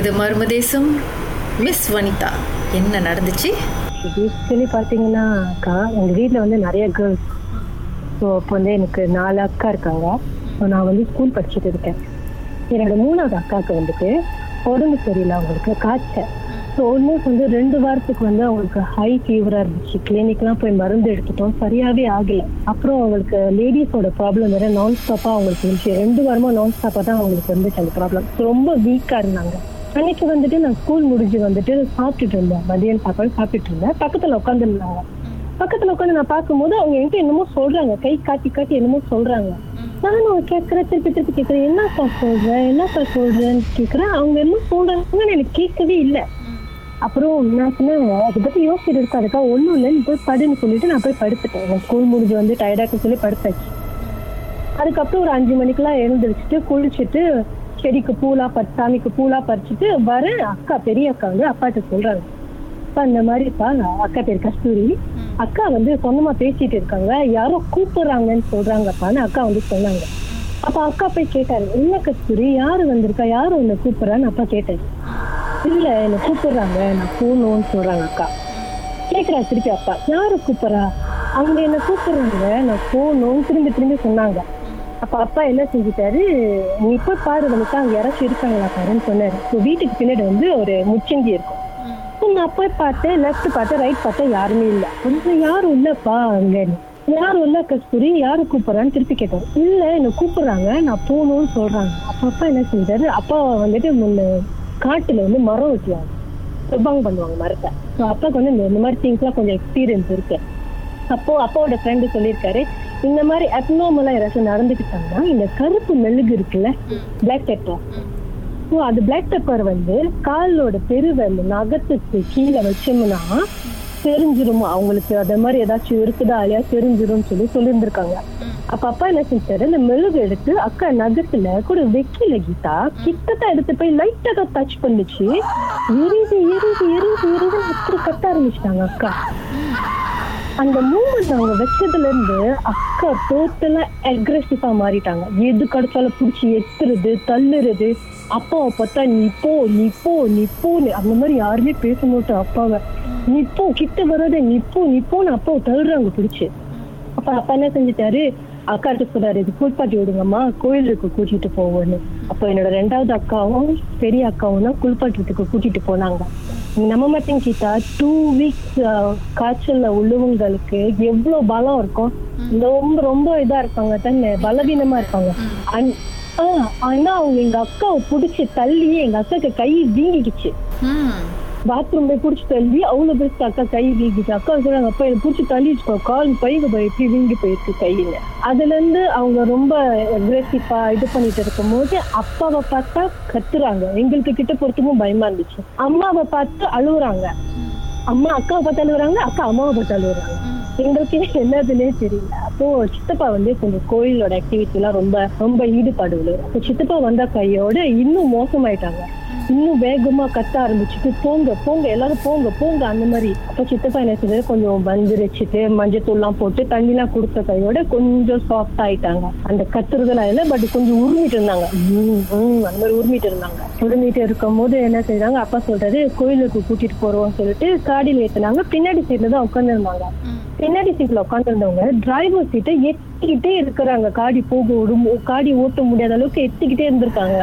இது மர்மதேசம் மிஸ் வனிதா. என்ன நடந்துச்சு? பேசிக்கலி பார்த்தீங்கன்னா அக்கா எங்கள் வீட்டில் வந்து நிறைய கேர்ள்ஸ் ஸோ அப்போ வந்து எனக்கு நாலு அக்கா இருக்காங்க. ஸோ நான் வந்து ஸ்கூல் படிச்சுட்டு இருக்கேன். என்னோட மூணாவது அக்காவுக்கு வந்துட்டு உடம்பு சரியில்லை அவங்களுக்கு காய்ச்சல். ஸோ ஆல்மோஸ்ட் வந்து ரெண்டு வாரத்துக்கு வந்து அவங்களுக்கு ஹை ஃபீவராக இருந்துச்சு. கிளினிக்லாம் போய் மருந்து எடுத்துட்டோம். சரியாகவே ஆகலை. அப்புறம் அவங்களுக்கு லேடிஸோட ப்ராப்ளம் வேறு நான் ஸ்டாப்பாக அவங்களுக்கு இருந்துச்சு. ரெண்டு வாரமாக நான் ஸ்டாப்பாக தான் அவங்களுக்கு வந்துச்சு அந்த ப்ராப்ளம் ரொம்ப வீக்காக இருந்தாங்க. அன்னைக்கு வந்துட்டு நான் ஸ்கூல் முடிஞ்சு வந்துட்டு சாப்பிட்டுட்டு இருந்தேன். மதியம் சாப்பாடு சாப்பிட்டுட்டு இருந்தேன். பக்கத்துல உட்காந்துருந்தாங்க பக்கத்துல உட்காந்து நான் பார்க்கும்போது அவங்க என்கிட்ட என்னமோ சொல்றாங்க. கை காட்டி காட்டி என்னமோ சொல்றாங்க. நானும் கேட்கறேன் திருப்பி திருப்பி கேட்கறேன். என்னப்பா சொல்றேன் என்னப்பா சொல்றேன்னு கேட்கறேன். அவங்க என்ன சொல்றாங்கன்னு எனக்கு கேட்கவே இல்லை. அப்புறம் நான் சொன்னேன் அதை பத்தி யோசிச்சுட்டு இருக்கேன் ஒன்றும் ஒண்ணும் இல்லை. நீ போய் படுன்னு சொல்லிட்டு நான் போய் படுத்துட்டேன். ஸ்கூல் முடிஞ்சு வந்து டயர்டாக்கு சொல்லி படுத்தாச்சு. அதுக்கப்புறம் ஒரு அஞ்சு மணிக்கெல்லாம் எழுந்திரிச்சிட்டு குளிச்சுட்டு செடிக்கு பூலா பறி சாமிக்கு பூலா பறிச்சுட்டு வரேன் அக்கா பெரிய அக்கா வந்து அப்பாட்ட சொல்றாங்க. அப்பா இந்த மாதிரிப்பா அக்கா பேர் கஸ்தூரி. அக்கா வந்து சொந்தமா பேசிட்டு இருக்காங்க. யாரோ கூப்பிடுறாங்கன்னு சொல்றாங்கப்பான்னு அக்கா வந்து சொன்னாங்க. அப்ப அக்கா போய் கேட்டாரு என்ன கஸ்தூரி? யாரு வந்திருக்கா? யாரு உன்னை கூப்பிடுறான்னு அப்பா கேட்டாரு. இல்ல என்ன கூப்பிடுறாங்க. நான் போகணும்னு சொல்றாங்க அக்கா. கேக்குறா திருப்பி அப்பா. யாரு கூப்பிடுறா? அவங்க என்ன கூப்பிடுறாங்க. நான் போகணும்னு திரும்பி திரும்பி சொன்னாங்க. அப்ப அப்பா என்ன செஞ்சுட்டாரு நீ போய் பாரு வனிதா அங்க யாராச்சும் இருக்காங்களா பாருன்னு சொன்னாரு. So, வீட்டுக்கு பின்னாடி வந்து ஒரு முச்சந்தி இருக்கும். நான் போய் பார்த்தேன் லெஃப்ட் பார்த்தேன் ரைட் பார்த்தேன் யாருமே இல்ல. கொஞ்சம் யாரும் இல்லப்பா அங்க யாரும் இல்ல கஸ்தூரி யாரு கூப்பிடுறான்னு திருப்பி கேட்டோம். இல்ல என்ன கூப்பிடுறாங்க நான் போகணும்னு சொல்றாங்க. அப்ப அப்பா என்ன செஞ்சாரு அப்பா வந்துட்டு முன்ன காட்டுல வந்து மரம் வெட்டுவாங்க. சுபம் பண்ணுவாங்க மரத்தை. ஸோ அப்பாவுக்கு வந்து இந்த- மாதிரி திங்ஸ்லாம் கொஞ்சம் எக்ஸ்பீரியன்ஸ் இருக்கு. அப்போ அப்பாவோட ஃப்ரெண்டு சொல்லியிருக்காரு இந்த மாதிரி அப்நார்மலா யாராச்சும் நடந்துக்கிட்டாங்கன்னா இந்த கருப்பு மெழுகு இருக்குல்ல பிளாக் பெப்பர் ஸோ அது பிளாக் பெப்பர் வந்து காலோட பெருவெல் நகத்துக்கு கீழே வச்சோம்னா தெரிஞ்சிரும்? அவங்களுக்கு அதே மாதிரி ஏதாச்சும் இருக்குதா இல்லையா? தெரிஞ்சிரும்னு சொல்லி சொல்லியிருந்திருக்காங்க. அப்ப அப்பா என்ன செஞ்சாரு? இந்த மெழுகு எடுத்து அக்கா நகத்துல கூட வெக்கில கீதா கிட்டத்தான் எடுத்து போய் லைட்டா தான் டச் பண்ணுச்சு. எரிது எரிது எரிது எரிது அப்படி கத்த ஆரம்பிச்சிட்டாங்க அக்கா. அந்த மூமெண்ட் அவங்க வச்சதுல இருந்து அக்கா டோட்டலா அக்ரெசிவா மாறிட்டாங்க. எது கிடைச்சாலும் பிடிச்சி எத்துறது தள்ளுறது? அப்பாவை பார்த்தா நீ போ நீ போ நீ போன்னு. அந்த மாதிரி யாருமே பேச மாட்டோம் அப்பாவை. நீ போ கிட்ட வராத நீ போ நீ போன்னு அப்பாவை தள்ளுறாங்க பிடிச்சி. அப்ப அப்பா என்ன செஞ்சுட்டாரு? அக்கா சொன்னாரு இது குளிப்பாட்டி விடுங்கம்மா கோயிலுக்கு கூட்டிட்டு போவோன்னு. அப்ப என்னோட ரெண்டாவது அக்காவும் பெரிய அக்காவும் தான் குளிப்பாட்டத்துக்கு கூட்டிட்டு போனாங்க. நம்ப மாட்டேங்க கீதா டூ வீக்ஸ் காய்ச்சல்ல உள்ளவங்களுக்கு எவ்வளவு பலம் இருக்கும் ரொம்ப ரொம்ப இதா இருப்பாங்க தானே பலவீனமா இருப்பாங்க ஆனா அவங்க எங்க அக்காவை புடிச்சு தள்ளி எங்க அக்காக்கு கை வீங்கிடுச்சு ம். பாத்ரூம் போய் புடிச்சு தள்ளி அவ்வளவு பெஸ்ட் அக்கா கை வீங்கிட்டு அக்கா சொல்றாங்க அப்பா எனக்கு புடிச்சு தள்ளிச்சுக்கோ கால் பைங்க போய் எப்படி வீங்கி போயிருக்கு கையில. அதுல இருந்து அவங்க ரொம்ப அக்ரெசிவா இது பண்ணிட்டு இருக்கும் போது அப்பாவை பார்த்தா கத்துறாங்க. எங்களுக்கு கிட்ட பொறுத்துக்கும் பயமா இருந்துச்சு. அம்மாவை பார்த்து அழுகுறாங்க அம்மா அக்காவை பார்த்து அழுகுறாங்க அக்கா அம்மாவை பார்த்து அழுகுறாங்க எங்களுக்கு என்னதுன்னே தெரியல. அப்போ சித்தப்பா வந்து கொஞ்சம் கோயிலோட ஆக்டிவிட்டி எல்லாம் ரொம்ப ரொம்ப ஈடுபாடு அப்போ சித்தப்பா வந்த கையோட இன்னும் மோசமாயிட்டாங்க. இன்னும் வேகமா கத்த ஆரம்பிச்சுட்டு போங்க போங்க எல்லாரும் போங்க போங்க. அந்த மாதிரி அப்ப சித்தப்பா என்ன செய்தாரு? கொஞ்சம் வந்துருச்சுட்டு மஞ்சத்தூள்லாம் போட்டு தண்ணிலாம் கொடுத்த கையோட கொஞ்சம் சாஃப்ட் ஆயிட்டாங்க. அந்த கத்துறதுலாம் இல்லை பட் கொஞ்சம் உருமிட்டு இருந்தாங்க. அந்த மாதிரி உருமிட்டு இருந்தாங்க. உருமிட்டு இருக்கும் போது என்ன செய்றாங்க? அப்பா சொல்றாரு கோயிலுக்கு கூட்டிட்டு போறோம்னு சொல்லிட்டு காடியில ஏத்துனாங்க. பின்னாடி சைட்ல தான் உட்காந்துருந்தாங்க பின்னாடி சீட்ல உட்காந்துருந்தவங்க டிரைவர் சீட்டை எத்திக்கிட்டே இருக்கிறாங்க. காடி போக விடும் காடி ஓட்ட முடியாத அளவுக்கு எத்திக்கிட்டே இருந்திருக்காங்க.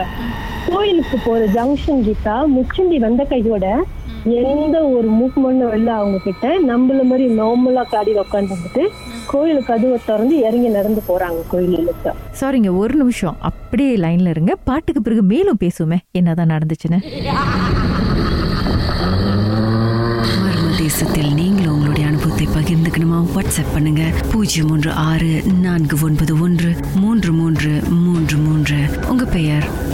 கோயிலுக்கு போற ஜங்ஷன் கிட்ட முச்சந்தி வந்த கையோட எந்த ஒரு மூவ்மெண்ட்டும் இல்லை அவங்க கிட்ட நம்மள மாதிரி நார்மலா காடியில உட்காந்துட்டு கோயிலுக்கு கதவை திறந்து இறங்கி நடந்து போறாங்க கோயிலுக்கு. சாரிங்க ஒரு நிமிஷம். அப்படியே லைன்ல இருங்க. பாட்டுக்கு பிறகு மேலும் பேசுவோமே. என்னதான் நடந்துச்சுன்னு. தேசத்தில் நீங்களும் உங்களுடைய அனுபவத்தை பகிர்ந்துக்கணுமா? வாட்ஸ்அப் பண்ணுங்க. பூஜ்ஜியம் ஒன்று ஆறு நான்கு ஒன்பது ஒன்று மூன்று மூன்று மூன்று மூன்று. உங்க பெயர்?